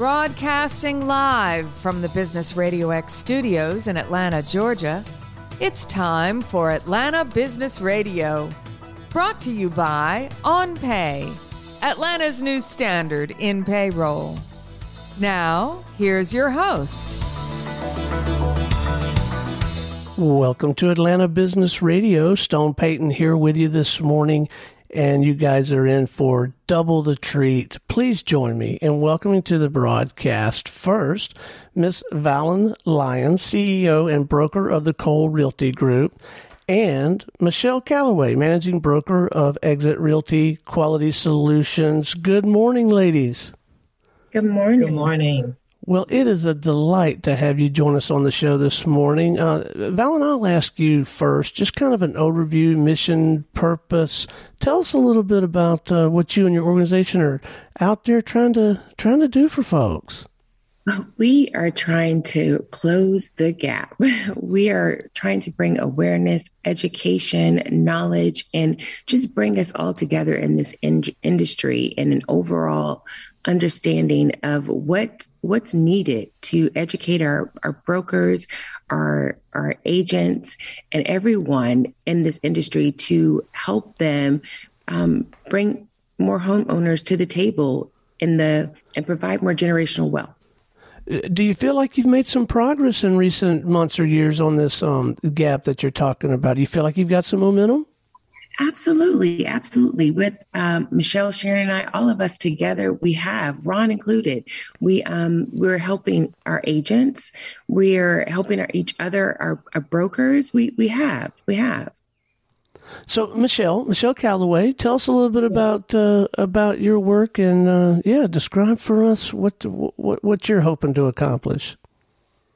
Broadcasting live from the Business Radio X studios in Atlanta, Georgia, it's time for Atlanta Business Radio. Brought to you by OnPay, Atlanta's new standard in payroll. Now, here's your host. Welcome to Atlanta Business Radio. Stone Payton here with you this morning and you guys are in for double the treat. Please join me in welcoming to the broadcast first Miss Valen Lyons, CEO and broker of the Cole Realty Group, and Michelle Calloway, managing broker of Exit Realty Quality Solutions. Good morning, ladies. Good morning. Good morning. Well, it is a delight to have you join us on the show this morning. Uh, Valen, I'll ask you first, just kind of an overview, mission, purpose. Tell us a little bit about uh, what you and your organization are out there trying to trying to do for folks. We are trying to close the gap. We are trying to bring awareness, education, knowledge, and just bring us all together in this in- industry and an overall understanding of what what's needed to educate our, our brokers, our our agents, and everyone in this industry to help them um, bring more homeowners to the table in the and provide more generational wealth. Do you feel like you've made some progress in recent months or years on this um, gap that you're talking about? Do you feel like you've got some momentum? Absolutely, absolutely. With um, Michelle, Sharon, and I, all of us together, we have Ron included. We um, we're helping our agents. We're helping our, each other, our, our brokers. We we have we have. So, Michelle, Michelle Calloway, tell us a little bit about uh, about your work and uh, yeah, describe for us what what what you're hoping to accomplish.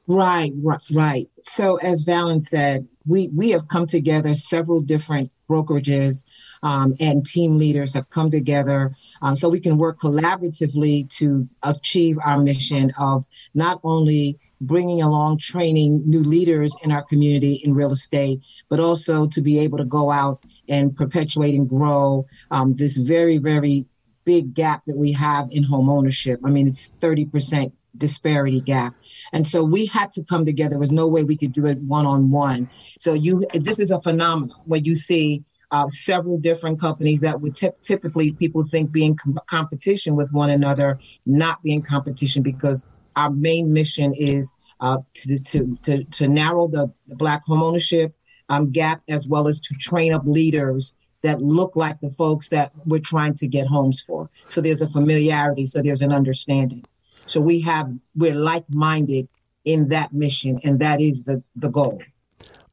Right, right, right. So, as Valen said, we we have come together. Several different brokerages um, and team leaders have come together uh, so we can work collaboratively to achieve our mission of not only bringing along training new leaders in our community in real estate, but also to be able to go out and perpetuate and grow um, this very, very big gap that we have in home ownership. I mean, it's 30% disparity gap. And so we had to come together. There was no way we could do it one on one. So you, this is a phenomenon where you see uh, several different companies that would t- typically people think be in com- competition with one another, not be in competition because our main mission is uh, to, to, to, to, narrow the, the black homeownership um, gap as well as to train up leaders that look like the folks that we're trying to get homes for. So there's a familiarity, so there's an understanding. So we have we're like minded in that mission, and that is the the goal.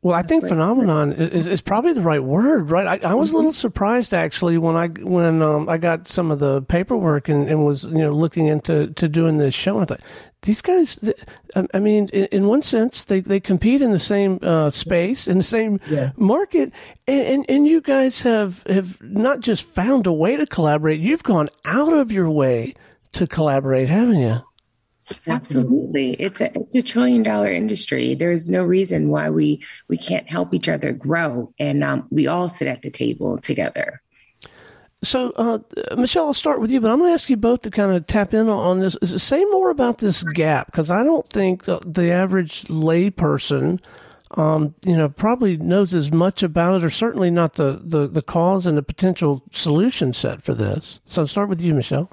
Well, I think phenomenon is, is probably the right word, right? I, I was a little surprised actually when I when um, I got some of the paperwork and, and, was you know looking into to doing this show. I thought these guys, I mean, in, in one sense, they, they compete in the same uh, space in the same yes. market, and, and, and you guys have have not just found a way to collaborate, you've gone out of your way to collaborate, haven't you? Absolutely. It's a it's a trillion dollar industry. There's no reason why we we can't help each other grow and um, we all sit at the table together. So, uh, Michelle, I'll start with you, but I'm going to ask you both to kind of tap in on this. Say more about this gap because I don't think the average layperson, um, you know, probably knows as much about it, or certainly not the, the, the cause and the potential solution set for this. So, start with you, Michelle.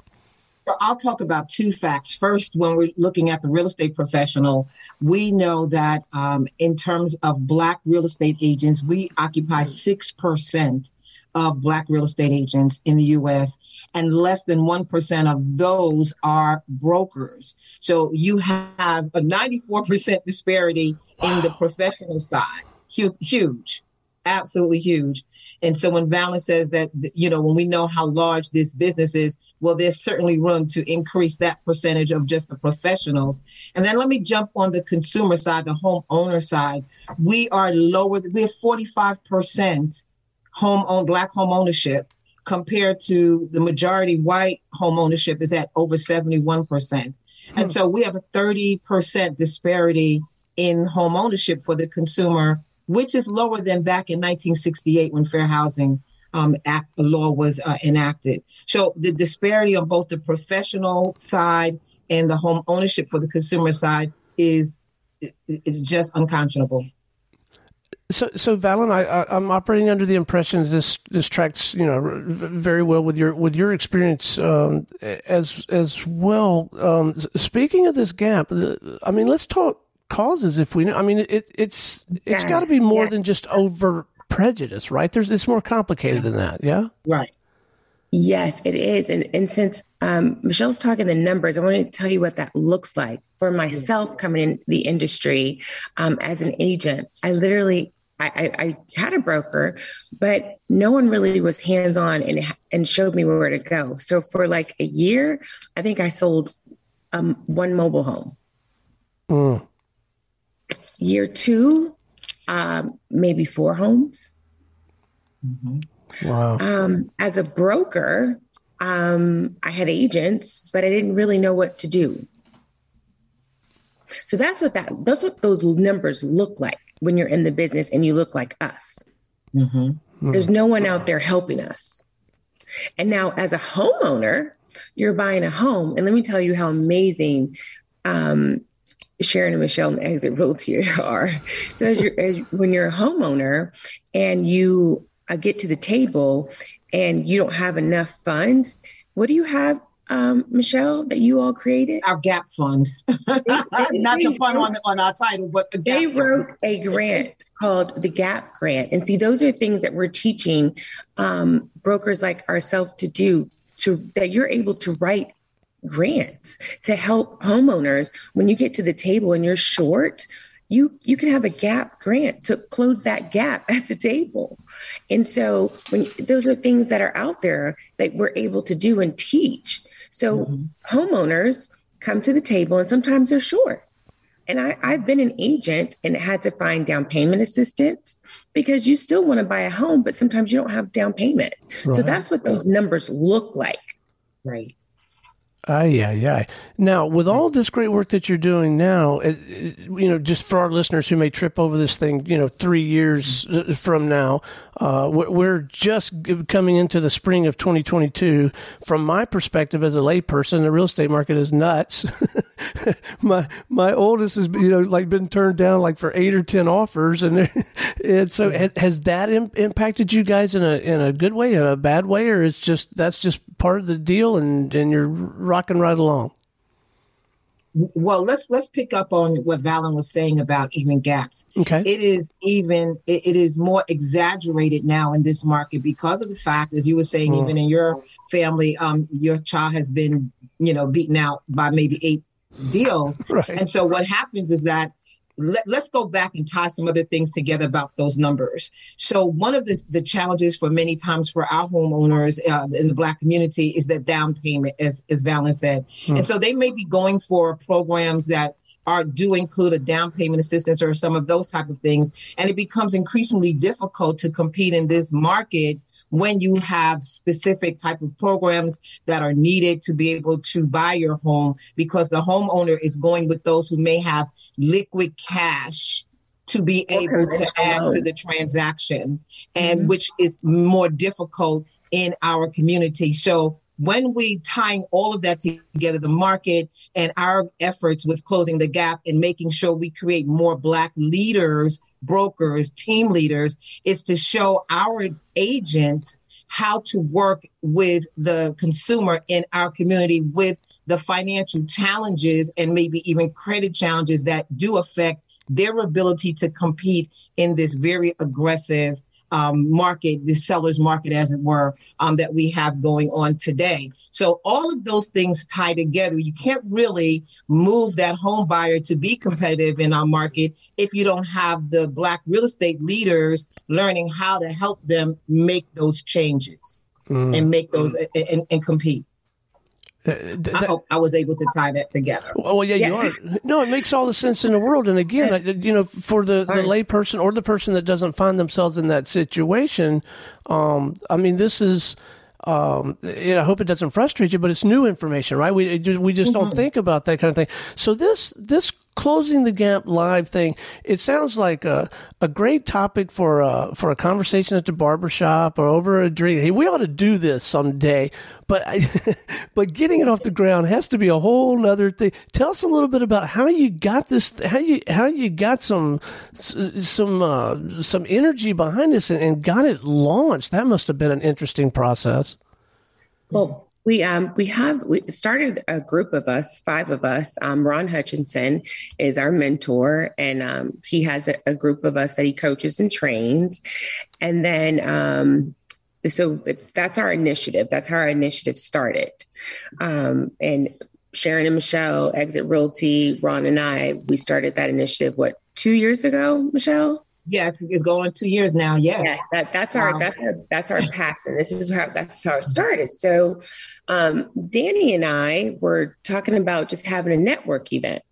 I'll talk about two facts. First, when we're looking at the real estate professional, we know that um, in terms of Black real estate agents, we occupy 6% of Black real estate agents in the US, and less than 1% of those are brokers. So you have a 94% disparity wow. in the professional side. Huge, absolutely huge. And so when Valen says that, you know, when we know how large this business is, well, there's certainly room to increase that percentage of just the professionals. And then let me jump on the consumer side, the homeowner side. We are lower, we have 45% home owned, black home ownership compared to the majority white home ownership is at over 71%. Hmm. And so we have a 30% disparity in home ownership for the consumer which is lower than back in 1968 when Fair Housing um, Act law was uh, enacted. So the disparity on both the professional side and the home ownership for the consumer side is, is just unconscionable. So, so Valen, I, I, am operating under the impression this this tracks, you know, very well with your with your experience um, as as well. Um, speaking of this gap, I mean, let's talk causes. If we, I mean, it, it's it's got to be more than just over prejudice, right? There's it's more complicated than that. Yeah, right. Yes, it is. And, and since um, Michelle's talking the numbers, I want to tell you what that looks like for myself coming in the industry um, as an agent. I literally I, I, had a broker, but no one really was hands on and and showed me where to go. So for like a year, I think I sold um, one mobile home. Mm. Year two, um, maybe four homes. Mm-hmm. Wow. Um, as a broker, um, I had agents, but I didn't really know what to do. So that's what that that's what those numbers look like when you're in the business and you look like us. Mm-hmm. Mm-hmm. There's no one out there helping us. And now, as a homeowner, you're buying a home, and let me tell you how amazing um, Sharon and Michelle and Exit Realty are. So, as you're, as, when you're a homeowner and you uh, get to the table and you don't have enough funds, what do you have um, Michelle, that you all created? Our GAP fund. Not the fund on, on our title, but the GAP They wrote fund. a grant called the GAP grant. And see, those are things that we're teaching um, brokers like ourselves to do, to that you're able to write grants to help homeowners when you get to the table and you're short you you can have a gap grant to close that gap at the table and so when those are things that are out there that we're able to do and teach so mm-hmm. homeowners come to the table and sometimes they're short. And I, I've been an agent and had to find down payment assistance because you still want to buy a home, but sometimes you don't have down payment. Right. So that's what those numbers look like. Right. Aye, aye, aye. Now, with all this great work that you're doing now, it, it, you know, just for our listeners who may trip over this thing, you know, three years from now, uh, we're just coming into the spring of 2022. From my perspective as a layperson, the real estate market is nuts. my my oldest has, you know, like been turned down like for eight or ten offers, and and so has that Im- impacted you guys in a in a good way, a bad way, or is just that's just part of the deal, and and you're rocking right along. Well, let's let's pick up on what Valen was saying about even gaps. Okay, it is even it, it is more exaggerated now in this market because of the fact, as you were saying, mm. even in your family, um, your child has been you know beaten out by maybe eight deals, right. and so what happens is that let, us go back and tie some other things together about those numbers. So one of the, the challenges for many times for our homeowners uh, in the Black community is that down payment, as, as Valen said. Hmm. And so they may be going for programs that are do include a down payment assistance or some of those type of things. And it becomes increasingly difficult to compete in this market when you have specific type of programs that are needed to be able to buy your home because the homeowner is going with those who may have liquid cash to be able to add to the transaction and mm-hmm. which is more difficult in our community so when we tying all of that together, the market and our efforts with closing the gap and making sure we create more black leaders brokers, team leaders, is to show our agents how to work with the consumer in our community with the financial challenges and maybe even credit challenges that do affect their ability to compete in this very aggressive um, market, the seller's market, as it were, um, that we have going on today. So all of those things tie together. You can't really move that home buyer to be competitive in our market if you don't have the Black real estate leaders learning how to help them make those changes mm. and make those and, and compete. Uh, th- I hope I was able to tie that together. Well, yeah, you are. No, it makes all the sense in the world. And again, you know, for the, the lay person or the person that doesn't find themselves in that situation, um, I mean, this is. Um, know, I hope it doesn't frustrate you, but it's new information, right? We we just mm-hmm. don't think about that kind of thing. So this this closing the gap live thing. It sounds like a, a great topic for a, for a conversation at the barbershop or over a drink. Hey, we ought to do this someday. But but getting it off the ground has to be a whole nother thing. Tell us a little bit about how you got this, how you how you got some some uh, some energy behind this and, and got it launched. That must have been an interesting process. Well, we um we have we started a group of us, five of us. Um, Ron Hutchinson is our mentor, and um, he has a, a, group of us that he coaches and trains. And then um, so that's our initiative. That's how our initiative started. Um, and Sharon and Michelle, Exit Realty, Ron and I, we started that initiative. What two years ago, Michelle? Yes, it's going two years now. Yes, yes that, that's our wow. that's our that's our passion. This is how that's how it started. So, um, Danny and I were talking about just having a network event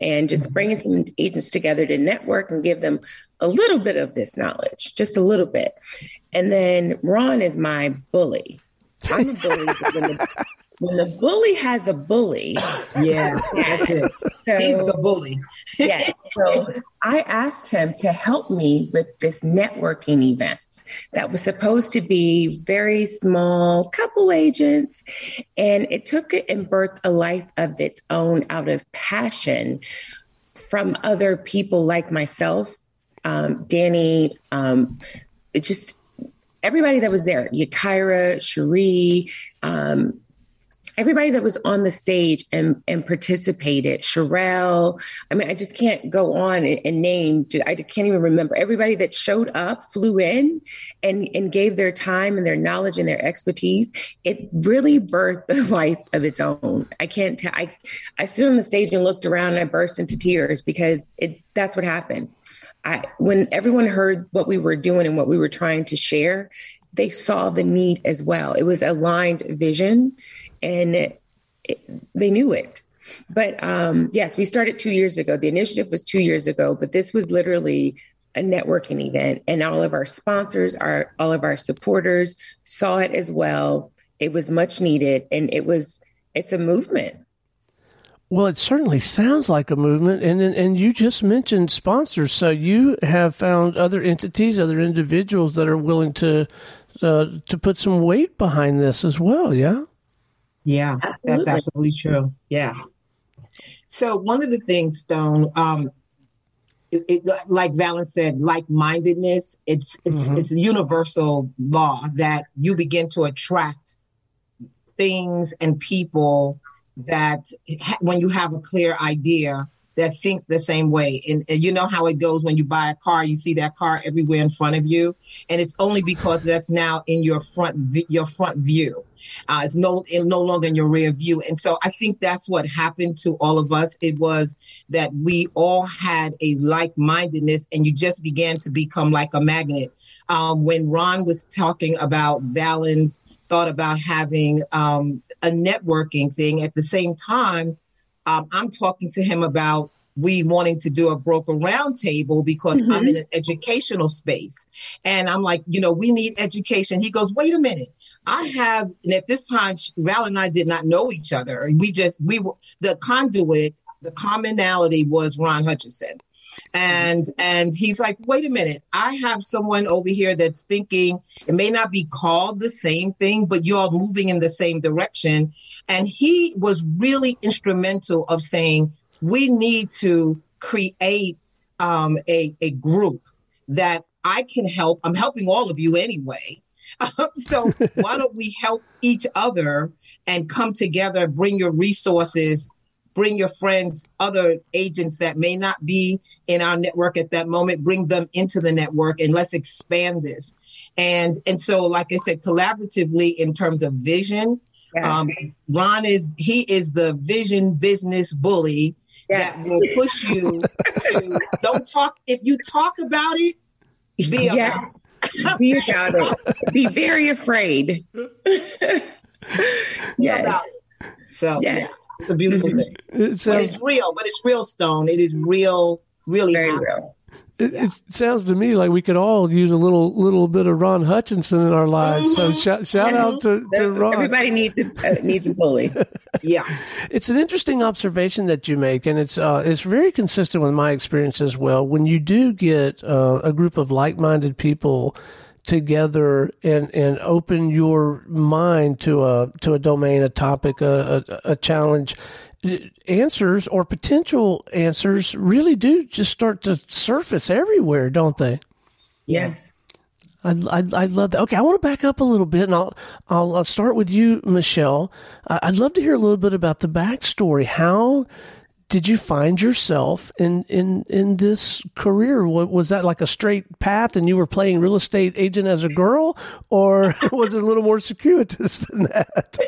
and just mm-hmm. bringing some agents together to network and give them a little bit of this knowledge, just a little bit. And then Ron is my bully. I'm a bully when the bully has a bully. Yeah, that's it. So, He's the bully. yes. So I asked him to help me with this networking event that was supposed to be very small, couple agents, and it took it and birthed a life of its own out of passion from other people like myself, um, Danny, um, it just everybody that was there, Yakira, Cherie, um, everybody that was on the stage and, and participated, Sherelle, I mean, I just can't go on and, and name, I can't even remember everybody that showed up, flew in and, and gave their time and their knowledge and their expertise. It really birthed a life of its own. I can't tell, I, I stood on the stage and looked around and I burst into tears because it, that's what happened. I, when everyone heard what we were doing and what we were trying to share, they saw the need as well. It was aligned vision and it, they knew it. But um, yes, we started two years ago. The initiative was two years ago, but this was literally a networking event, and all of our sponsors, our all of our supporters saw it as well. It was much needed, and it was it's a movement. Well, it certainly sounds like a movement, and and you just mentioned sponsors, so you have found other entities, other individuals that are willing to uh, to put some weight behind this as well. Yeah. Yeah, absolutely. that's absolutely true. Yeah. So one of the things, Stone, um, it, it, like Valence said, like-mindedness. It's it's mm-hmm. it's a universal law that you begin to attract things and people that when you have a clear idea that think the same way. And, and, you know how it goes when you buy a car, you see that car everywhere in front of you, and it's only because that's now in your front your front view. Uh, it's no no longer in your rear view, and so I think that's what happened to all of us. It was that we all had a like mindedness, and you just began to become like a magnet. Um, when Ron was talking about Valen's thought about having um, a networking thing at the same time um, I'm talking to him about we wanting to do a broker roundtable because mm-hmm. I'm in an educational space. And I'm like, you know, we need education. He goes, wait a minute. I have, and at this time, Val and I did not know each other. We just, we were, the conduit, the commonality was Ron Hutchinson. And and he's like, wait a minute, I have someone over here that's thinking it may not be called the same thing, but you're moving in the same direction. And he was really instrumental of saying, we need to create um, a, a group that I can help. I'm helping all of you anyway. so why don't we help each other and come together, bring your resources, bring your friends, other agents that may not be in our network at that moment, bring them into the network and let's expand this. And and so, like I said, collaboratively in terms of vision, Yes. Um, Ron is he is the vision business bully yes. that will push you to don't talk. If you talk about it, be about it. be about it. Be very afraid. yes. About it. So yes. yeah, it's a beautiful thing. It sounds, but it's real. But it's real, Stone. It is real. Really very real. It, yeah. it, sounds to me like we could all use a little little bit of Ron Hutchinson in our lives. Mm-hmm. So shout, shout out to, to Ron. Everybody needs a, uh, needs a bully. yeah, it's an interesting observation that you make, and it's uh, it's very consistent with my experience as well. When you do get uh, a group of like minded people together and and open your mind to a to a domain, a topic, a, a, a challenge answers or potential answers really do just start to surface everywhere, don't they? Yes. I, I, I love that. Okay, I want to back up a little bit, and I'll I'll, I'll start with you, Michelle. I'd love to hear a little bit about the backstory. How did you find yourself in in in this career? Was that like a straight path, and you were playing real estate agent as a girl, or was it a little more circuitous than that?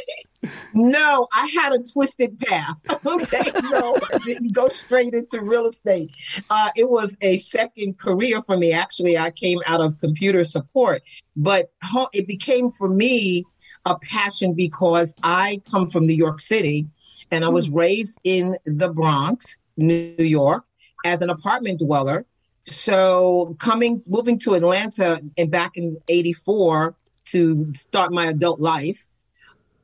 No, I had a twisted path. okay, no, I didn't go straight into real estate. Uh, it was a second career for me. Actually, I came out of computer support, but it became for me a passion because I come from New York City and I was hmm. raised in the Bronx, New York, as an apartment dweller. So coming, moving to Atlanta and back in 84 to start my adult life,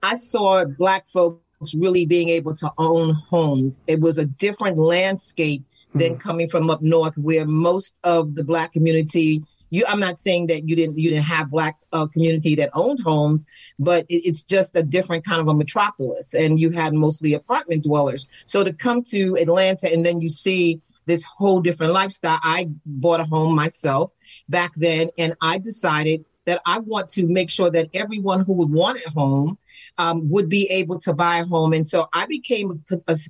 I saw black folks really being able to own homes. It was a different landscape than mm-hmm. coming from up north, where most of the black community. You, I'm not saying that you didn't you didn't have black uh, community that owned homes, but it, it's just a different kind of a metropolis, and you had mostly apartment dwellers. So to come to Atlanta and then you see this whole different lifestyle. I bought a home myself back then, and I decided that I want to make sure that everyone who would want a home um, would be able to buy a home. And so I became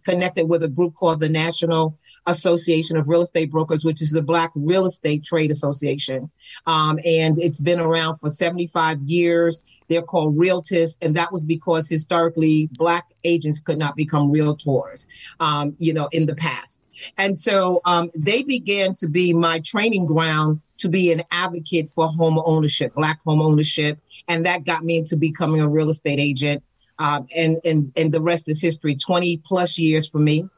connected with a group called the National Association of Real Estate Brokers, which is the Black Real Estate Trade Association. Um, and it's been around for 75 years. They're called Realtists, and that was because historically black agents could not become realtors, um, you know, in the past. And so um, they began to be my training ground to be an advocate for home ownership, black home ownership, and that got me into becoming a real estate agent. Um, and and and the rest is history. Twenty plus years for me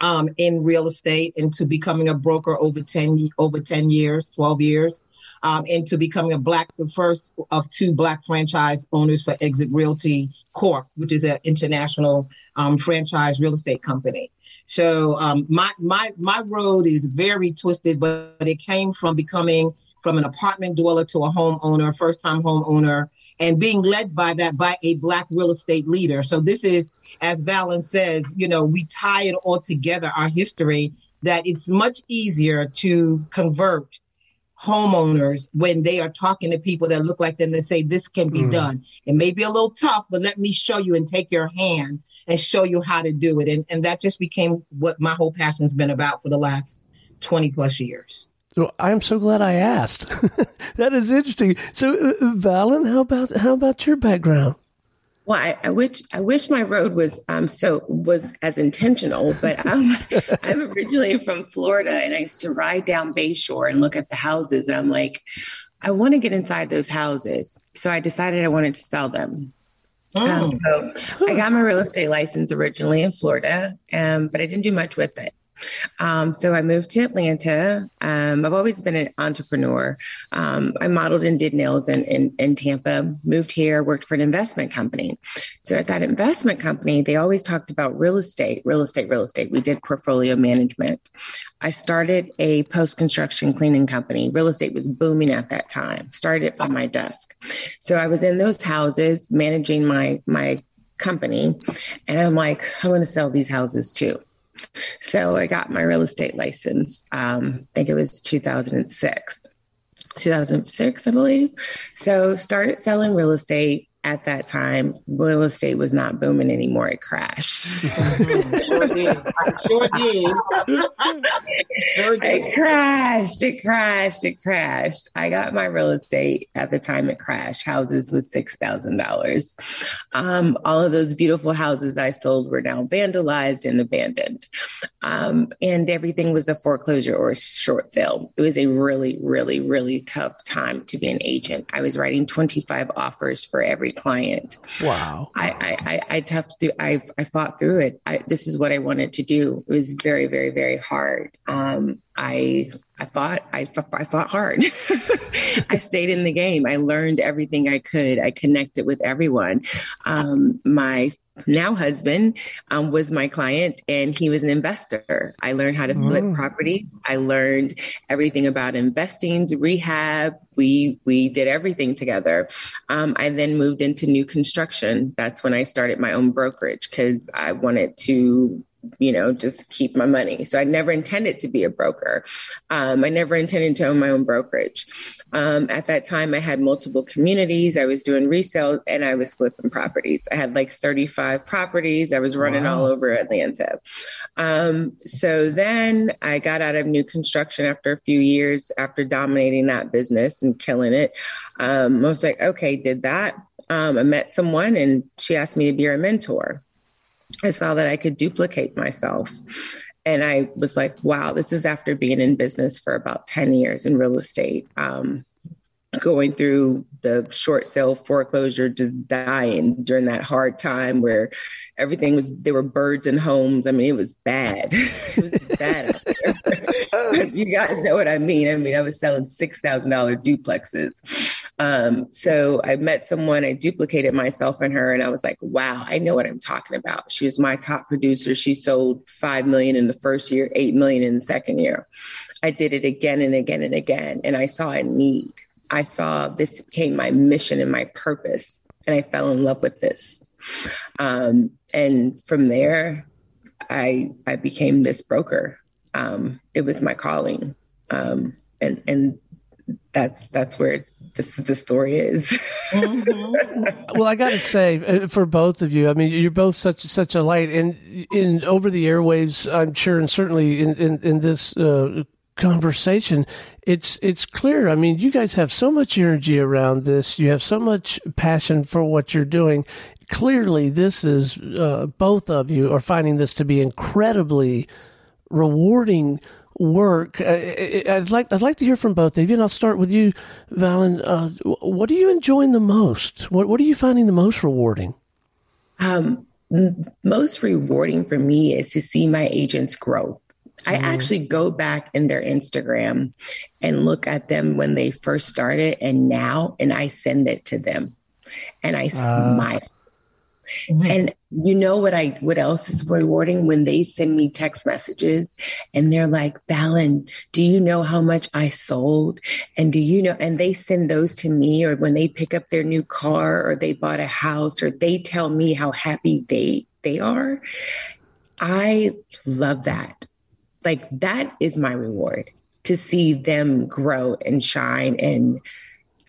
um, in real estate, into becoming a broker over ten over ten years, twelve years, um, into becoming a black, the first of two black franchise owners for Exit Realty Corp, which is an international um, franchise real estate company. So um, my my my road is very twisted, but it came from becoming from an apartment dweller to a homeowner, first time homeowner, and being led by that by a black real estate leader. So this is, as Valen says, you know, we tie it all together, our history, that it's much easier to convert homeowners when they are talking to people that look like them that say this can be mm. done. It may be a little tough, but let me show you and take your hand and show you how to do it. And and that just became what my whole passion's been about for the last 20 plus years. Well, I'm so glad I asked. that is interesting. So, uh, Valen, how about how about your background? Well, I, I, wish I wish my road was um so was as intentional, but um, I'm originally from Florida, and I used to ride down Bayshore and look at the houses, and I'm like, I want to get inside those houses, so I decided I wanted to sell them. Oh. Um, so I got my real estate license originally in Florida, um, but I didn't do much with it. Um, so I moved to Atlanta. Um, I've always been an entrepreneur. Um, I modeled and did nails in, in, in, Tampa, moved here, worked for an investment company. So at that investment company, they always talked about real estate, real estate, real estate. We did portfolio management. I started a post construction cleaning company. Real estate was booming at that time. Started it from my desk. So I was in those houses managing my, my company. And I'm like, I want to sell these houses too. So I got my real estate license. Um, I think it was 2006. 2006, I believe. So started selling real estate at that time, real estate was not booming anymore. It crashed. sure did. sure did. sure did. It crashed. It crashed. It crashed. I got my real estate at the time it crashed. Houses was six thousand um, dollars. All of those beautiful houses I sold were now vandalized and abandoned. Um, and everything was a foreclosure or a short sale. It was a really, really, really tough time to be an agent. I was writing 25 offers for every client. Wow. I, I, I, I tough through, I, I fought through it. I, this is what I wanted to do. It was very, very, very hard. Um, I I fought I, I fought hard. I stayed in the game. I learned everything I could. I connected with everyone. Um, my now husband um, was my client and he was an investor. I learned how to flip mm. property. I learned everything about investing, rehab. We we did everything together. Um, I then moved into new construction. That's when I started my own brokerage because I wanted to you know, just keep my money. So I never intended to be a broker. Um, I never intended to own my own brokerage. Um, at that time, I had multiple communities. I was doing resale and I was flipping properties. I had like 35 properties. I was running wow. all over Atlanta. Um, so then I got out of new construction after a few years after dominating that business and killing it. Um, I was like, okay, did that. Um, I met someone and she asked me to be her mentor. I saw that I could duplicate myself. And I was like, wow, this is after being in business for about 10 years in real estate. Um, going through the short sale foreclosure, just dying during that hard time where everything was, there were birds and homes. I mean, it was bad. it was bad out there. you guys know what I mean. I mean, I was selling $6,000 duplexes. Um, so I met someone, I duplicated myself and her, and I was like, wow, I know what I'm talking about. She was my top producer. She sold 5 million in the first year, 8 million in the second year. I did it again and again and again, and I saw a need. I saw this became my mission and my purpose, and I fell in love with this. Um, and from there, I I became this broker. Um, it was my calling, um, and and that's that's where the story is. mm-hmm. well, I got to say, uh, for both of you, I mean, you're both such such a light, and in over the airwaves, I'm sure, and certainly in in, in this uh, conversation, it's it's clear. I mean, you guys have so much energy around this. You have so much passion for what you're doing. Clearly, this is uh, both of you are finding this to be incredibly rewarding work. Uh, I'd like I'd like to hear from both of you, and I'll start with you, Valen. Uh, what are you enjoying the most? What What are you finding the most rewarding? Um, most rewarding for me is to see my agents grow. I mm-hmm. actually go back in their Instagram and look at them when they first started and now, and I send it to them, and I uh. smile Mm-hmm. And you know what I what else is rewarding when they send me text messages and they're like, Valen, do you know how much I sold? And do you know and they send those to me or when they pick up their new car or they bought a house or they tell me how happy they they are. I love that. Like that is my reward to see them grow and shine and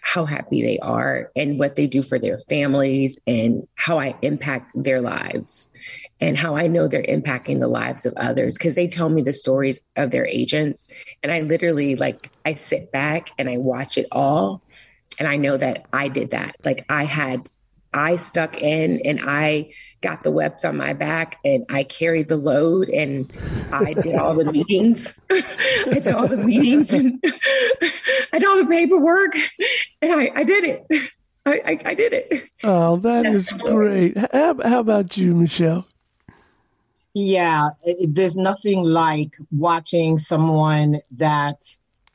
how happy they are and what they do for their families and how I impact their lives and how I know they're impacting the lives of others because they tell me the stories of their agents. And I literally, like, I sit back and I watch it all. And I know that I did that. Like, I had I stuck in and I got the webs on my back and I carried the load and I did all the meetings. I did all the meetings and I did all the paperwork and I, I did it. I, I, I, did it. Oh, that is great. How, how about you, Michelle? Yeah, it, there's nothing like watching someone that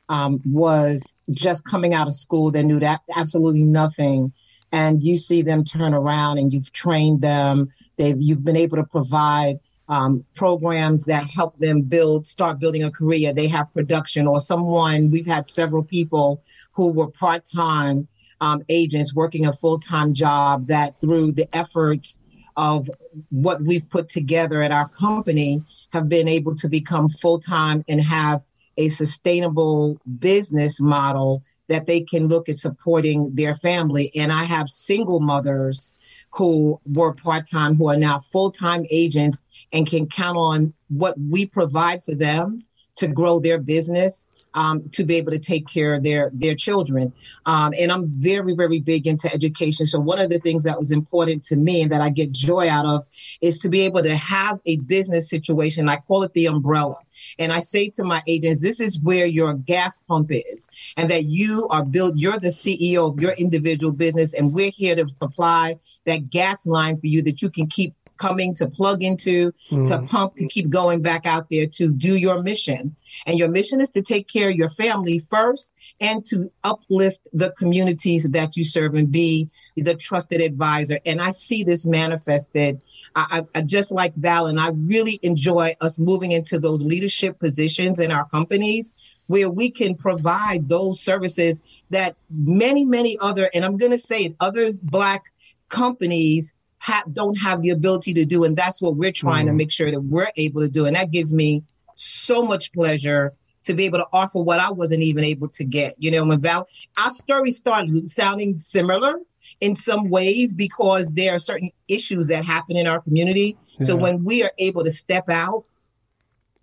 um, was just coming out of school that knew that absolutely nothing and you see them turn around and you've trained them. They've you've been able to provide um, programs that help them build, start building a career. They have production or someone. We've had several people who were part time um, agents working a full time job that through the efforts of what we've put together at our company have been able to become full time and have a sustainable business model that they can look at supporting their family. And I have single mothers who were part time who are now full time agents and can count on what we provide for them to grow their business um, to be able to take care of their their children. Um, and I'm very very big into education. So one of the things that was important to me and that I get joy out of is to be able to have a business situation. I call it the umbrella. And I say to my agents, this is where your gas pump is, and that you are built. You're the CEO of your individual business, and we're here to supply that gas line for you that you can keep coming to plug into, mm. to pump, to keep going back out there to do your mission. And your mission is to take care of your family first and to uplift the communities that you serve and be the trusted advisor. And I see this manifested. I, I just like Val, and I really enjoy us moving into those leadership positions in our companies where we can provide those services that many, many other, and I'm going to say it, other Black companies ha- don't have the ability to do. And that's what we're trying mm. to make sure that we're able to do. And that gives me so much pleasure to be able to offer what I wasn't even able to get. You know, when Val, our story started sounding similar in some ways because there are certain issues that happen in our community. Yeah. So when we are able to step out,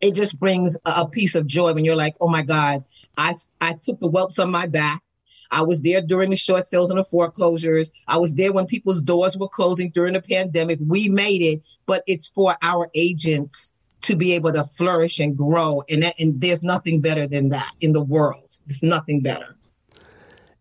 it just brings a, a piece of joy when you're like, oh my God, I, I took the whelps on my back. I was there during the short sales and the foreclosures. I was there when people's doors were closing during the pandemic. We made it, but it's for our agents to be able to flourish and grow. And that, and there's nothing better than that in the world. There's nothing better.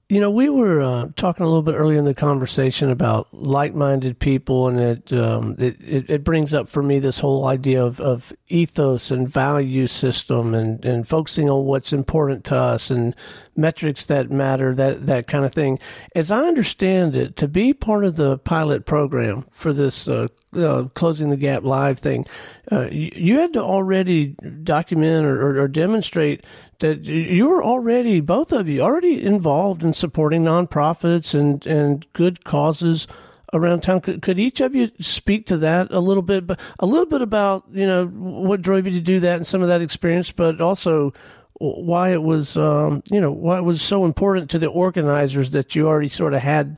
You know, we were uh, talking a little bit earlier in the conversation about like-minded people, and it, um, it, it brings up for me this whole idea of, of ethos and value system, and, and focusing on what's important to us, and metrics that matter, that that kind of thing. As I understand it, to be part of the pilot program for this uh, uh, closing the gap live thing, uh, you, you, had to already document or, or, or, demonstrate that you were already both of you already involved in supporting nonprofits and and good causes around town. Could, could each of you speak to that a little bit, but a little bit about you know what drove you to do that and some of that experience, but also why it was um, you know why it was so important to the organizers that you already sort of had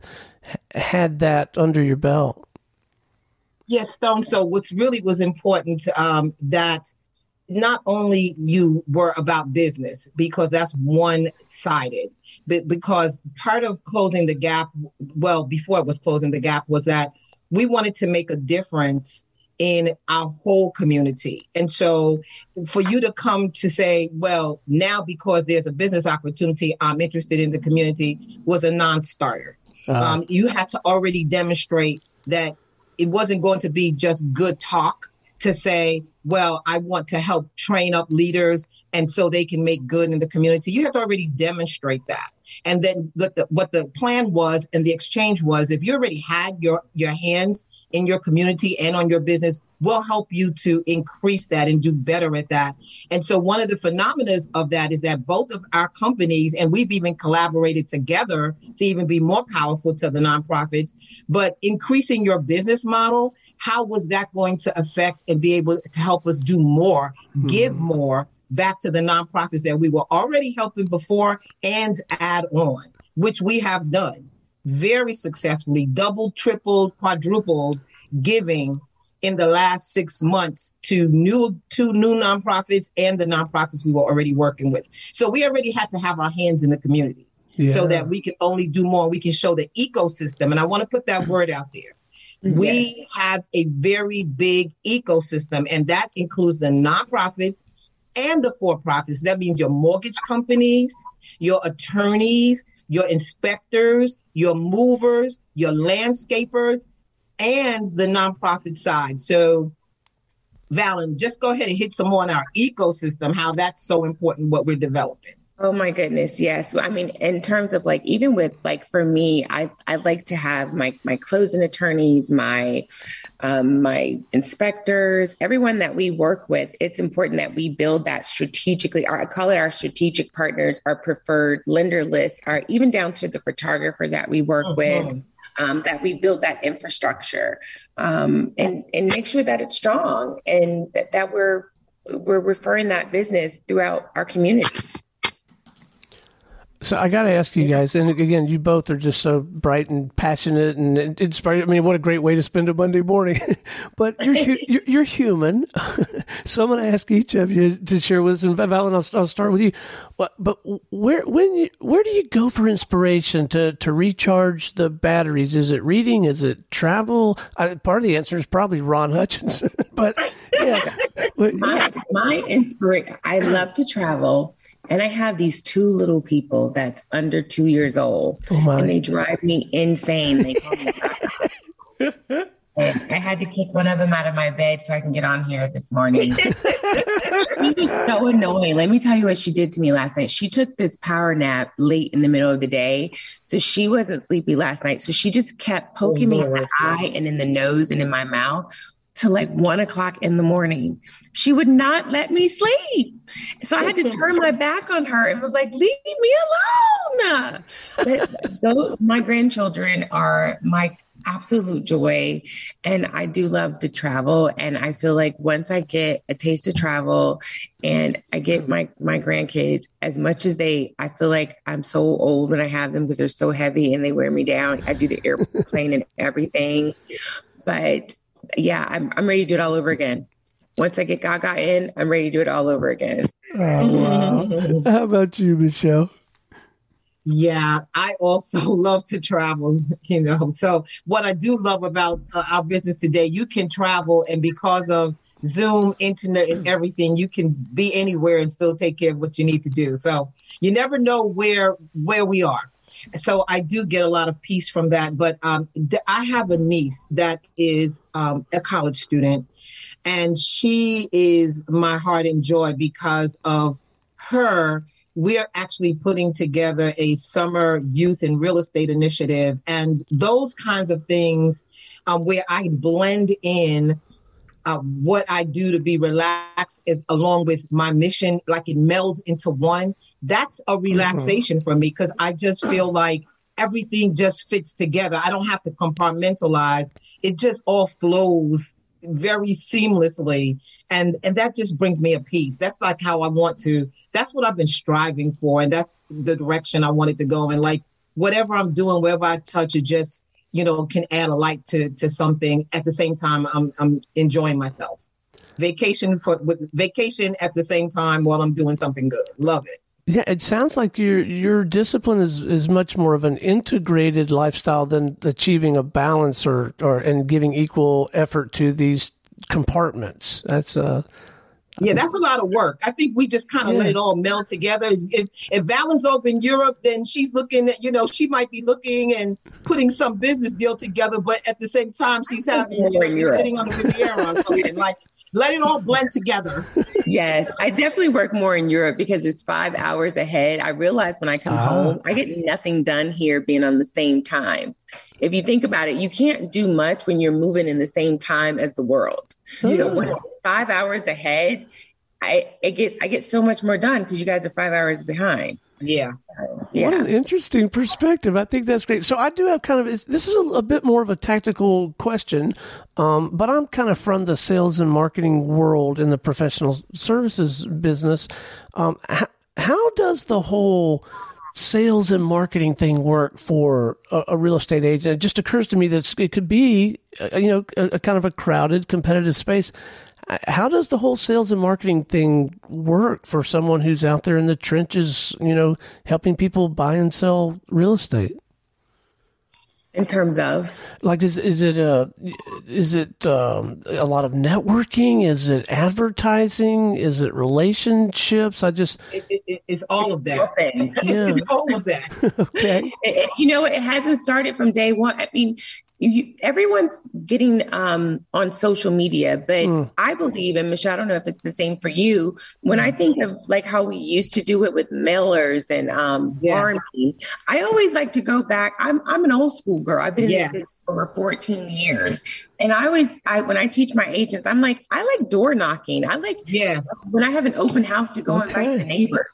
had that under your belt. Yes, Stone. So what's really was important um, that not only you were about business because that's one sided, but because part of closing the gap, well, before it was closing the gap, was that we wanted to make a difference in our whole community. And so for you to come to say, well, now because there's a business opportunity, I'm interested in the community was a non starter. Uh-huh. Um, you had to already demonstrate that it wasn't going to be just good talk to say, well, I want to help train up leaders and so they can make good in the community. You have to already demonstrate that. And then what the, what the plan was and the exchange was, if you already had your, your hands in your community and on your business, we'll help you to increase that and do better at that. And so one of the phenomena of that is that both of our companies, and we've even collaborated together to even be more powerful to the nonprofits, but increasing your business model, how was that going to affect and be able to help us do more, hmm. give more back to the nonprofits that we were already helping before and add on, which we have done very successfully, double, tripled, quadrupled giving in the last six months to new two new nonprofits and the nonprofits we were already working with. So we already had to have our hands in the community yeah. so that we can only do more. We can show the ecosystem. And I want to put that word out there. Mm-hmm. We have a very big ecosystem, and that includes the nonprofits and the for profits. That means your mortgage companies, your attorneys, your inspectors, your movers, your landscapers, and the nonprofit side. So, Valen, just go ahead and hit some more on our ecosystem, how that's so important, what we're developing. Oh my goodness, yes. I mean, in terms of like, even with like for me, I I like to have my my closing attorneys, my um, my inspectors, everyone that we work with. It's important that we build that strategically. I call it our strategic partners, our preferred lender list, or even down to the photographer that we work uh-huh. with. Um, that we build that infrastructure um, and and make sure that it's strong and that, that we're we're referring that business throughout our community. So I got to ask you guys, and again, you both are just so bright and passionate and inspired. I mean, what a great way to spend a Monday morning! but you're, you're, you're human, so I'm going to ask each of you to share with us. And Valen, I'll, I'll start with you. But where when you, where do you go for inspiration to to recharge the batteries? Is it reading? Is it travel? I, part of the answer is probably Ron Hutchinson. but yeah, my, my inspiration. I love to travel. And I have these two little people that's under two years old, oh and they drive me insane. They call me I had to kick one of them out of my bed so I can get on here this morning. so annoying. Let me tell you what she did to me last night. She took this power nap late in the middle of the day. So she wasn't sleepy last night. So she just kept poking oh, me in the oh, eye and in the nose and in my mouth to like one o'clock in the morning. She would not let me sleep. So I had to turn my back on her and was like, leave me alone. But those, my grandchildren are my absolute joy. And I do love to travel. And I feel like once I get a taste of travel and I get my, my grandkids, as much as they, I feel like I'm so old when I have them because they're so heavy and they wear me down. I do the airplane and everything. But yeah, I'm I'm ready to do it all over again. Once I get Gaga in, I'm ready to do it all over again. Oh wow! How about you, Michelle? Yeah, I also love to travel, you know. So, what I do love about uh, our business today, you can travel, and because of Zoom, internet, and everything, you can be anywhere and still take care of what you need to do. So, you never know where where we are. So I do get a lot of peace from that. But um, th- I have a niece that is um, a college student, and she is my heart and joy because of her. We're actually putting together a summer youth and real estate initiative, and those kinds of things um, where I blend in uh, what I do to be relaxed is along with my mission, like it melds into one. That's a mm-hmm. relaxation mm-hmm. for me because I just feel like everything just fits together. I don't have to compartmentalize. It just all flows very seamlessly and and that just brings me a peace that's like how i want to that's what i've been striving for and that's the direction i wanted to go and like whatever i'm doing wherever i touch it just you know, can add a light to to something. At the same time, I'm I'm enjoying myself. Vacation for with vacation at the same time while I'm doing something good. Love it. Yeah, it sounds like your your discipline is, is much more of an integrated lifestyle than achieving a balance or, or and giving equal effort to these compartments. That's uh yeah, that's a lot of work. I think we just kind of yeah. let it all meld together. If, if Valen's over in Europe, then she's looking at, you know, she might be looking and putting some business deal together, but at the same time, she's having, you know, she's sitting on the Riviera or something. like, let it all blend together. Yes, I definitely work more in Europe because it's five hours ahead. I realize when I come uh, home, I get nothing done here being on the same time. If you think about it, you can't do much when you're moving in the same time as the world. So when five hours ahead, I, I get I get so much more done because you guys are five hours behind. Yeah. yeah. What an interesting perspective. I think that's great. So I do have kind of this is a, a bit more of a tactical question, um, but I'm kind of from the sales and marketing world in the professional services business. Um, how, how does the whole sales and marketing thing work for a, a, real estate agent? It just occurs to me that it could be, uh, you know, a, a, kind of a crowded, competitive space. How does the whole sales and marketing thing work for someone who's out there in the trenches, you know, helping people buy and sell real estate? In terms of? Like is is it a is it um, a lot of networking? Is it advertising? Is it relationships? I just it, it, it's all of that. Yeah. it's all of that. Okay. It, you know it hasn't started from day one. I mean you, everyone's getting um, on social media, but mm. I believe, and Michelle, I don't know if it's the same for you. When I think of like how we used to do it with mailers and um, yes. farming, I always like to go back. I'm I'm an old school girl. I've been yes. in this for over 14 years, and I always, I when I teach my agents, I'm like, I like door knocking. I like yes when I have an open house to go okay. invite the neighbors.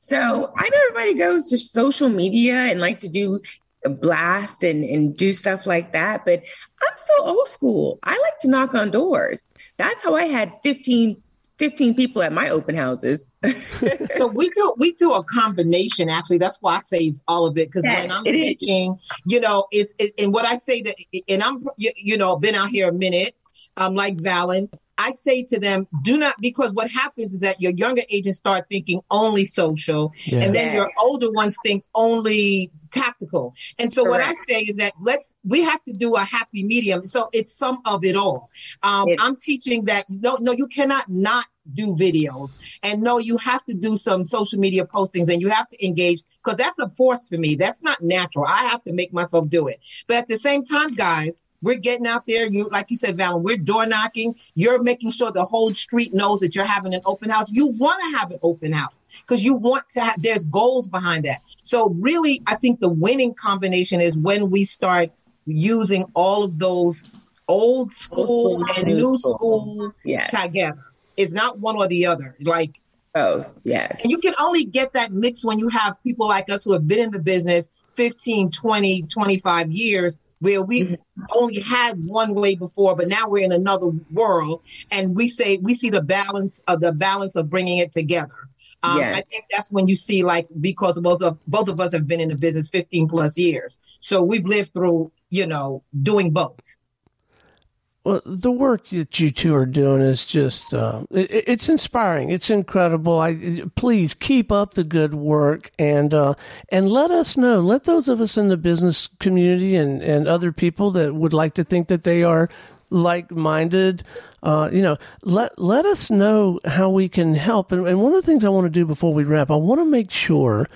So I know everybody goes to social media and like to do blast and, and do stuff like that. But I'm so old school. I like to knock on doors. That's how I had 15 15 people at my open houses. so we do we do a combination. Actually, that's why I say it's all of it. Because when I'm teaching, is. you know, it's it, and what I say that, and I'm you, you know been out here a minute. I'm like Valen. I say to them, do not, because what happens is that your younger agents start thinking only social, yeah. and then your older ones think only tactical. And so Correct. what I say is that let's we have to do a happy medium. So it's some of it all. Um, it, I'm teaching that no, no, you cannot not do videos, and no, you have to do some social media postings, and you have to engage because that's a force for me. That's not natural. I have to make myself do it. But at the same time, guys, we're getting out there. You, like you said, Val, we're door knocking. You're making sure the whole street knows that you're having an open house. You want to have an open house because you want to have, there's goals behind that. So really, I think the winning combination is when we start using all of those old school and new school yes. together. It's not one or the other. Like both. Yes. And you can only get that mix when you have people like us who have been in the business 15, 20, 25 years where we mm-hmm. only had one way before, but now we're in another world, and we say we see the balance of the balance of bringing it together. Um, yes. I think that's when you see like because both of both of us have been in the business 15 plus years, so we've lived through you know doing both. Well, the work that you two are doing is just, uh, it, it's inspiring. It's incredible. I, please keep up the good work and, uh, and let us know, let those of us in the business community and, and other people that would like to think that they are like-minded, uh, you know, let, let us know how we can help. And, and one of the things I want to do before we wrap, I want to make sure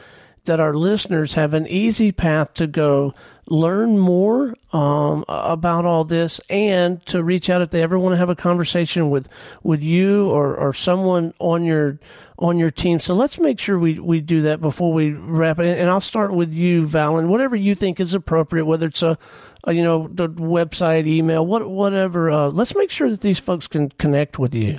that our listeners have an easy path to go learn more um, about all this and to reach out if they ever want to have a conversation with with you or, or someone on your on your team. So let's make sure we, we do that before we wrap it. And I'll start with you, Valen. Whatever you think is appropriate, whether it's a, a you know the website, email, what whatever. Uh, let's make sure that these folks can connect with you.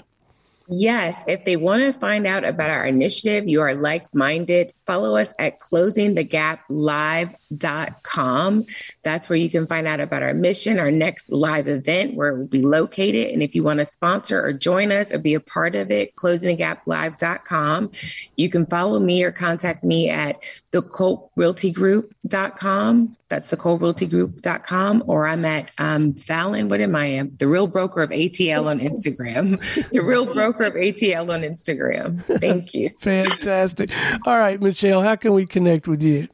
Yes, if they want to find out about our initiative, you are like minded, follow us at closingthegaplive.com. That's where you can find out about our mission, our next live event, where it will be located. And if you want to sponsor or join us or be a part of it, closingthegaplive.com. You can follow me or contact me at thecoltrealtygroup.com. That's thecoltrealtygroup.com. Or I'm at um, what am I? The real broker of ATL on Instagram. the real broker of ATL on Instagram. Thank you. Fantastic. All right, Michelle, how can we connect with you?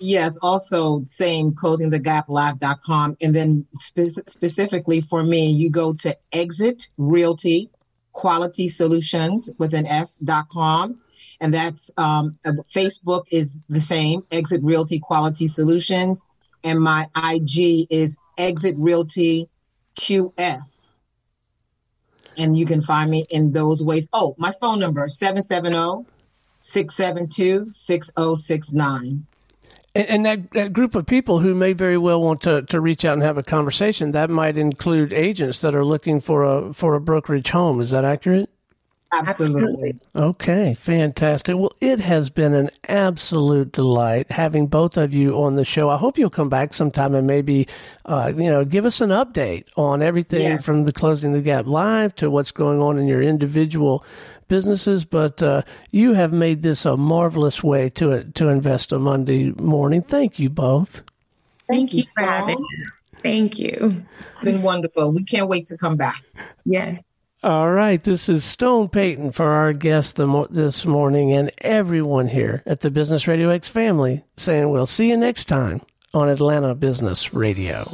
Yes, also same closingthegaplive.com. And then spe- specifically for me, you go to exit realty quality solutions with an S.com. And that's um, uh, Facebook is the same, Exit Realty Quality Solutions. And my IG is Exit Realty QS. And you can find me in those ways. Oh, my phone number 770 672 6069. And, that, that group of people who may very well want to, to reach out and have a conversation, that might include agents that are looking for a for a brokerage home. Is that accurate? Absolutely. Okay, fantastic. Well, it has been an absolute delight having both of you on the show. I hope you'll come back sometime and maybe, uh, you know, give us an update on everything yes. from the Closing the Gap Live to what's going on in your individual businesses. But uh, you have made this a marvelous way to to invest a Monday morning. Thank you both. Thank, Thank you for having us. Thank you. It's been wonderful. We can't wait to come back. Yeah. All right, this is Stone Payton for our guest the, this morning and everyone here at the Business Radio X family saying we'll see you next time on Atlanta Business Radio.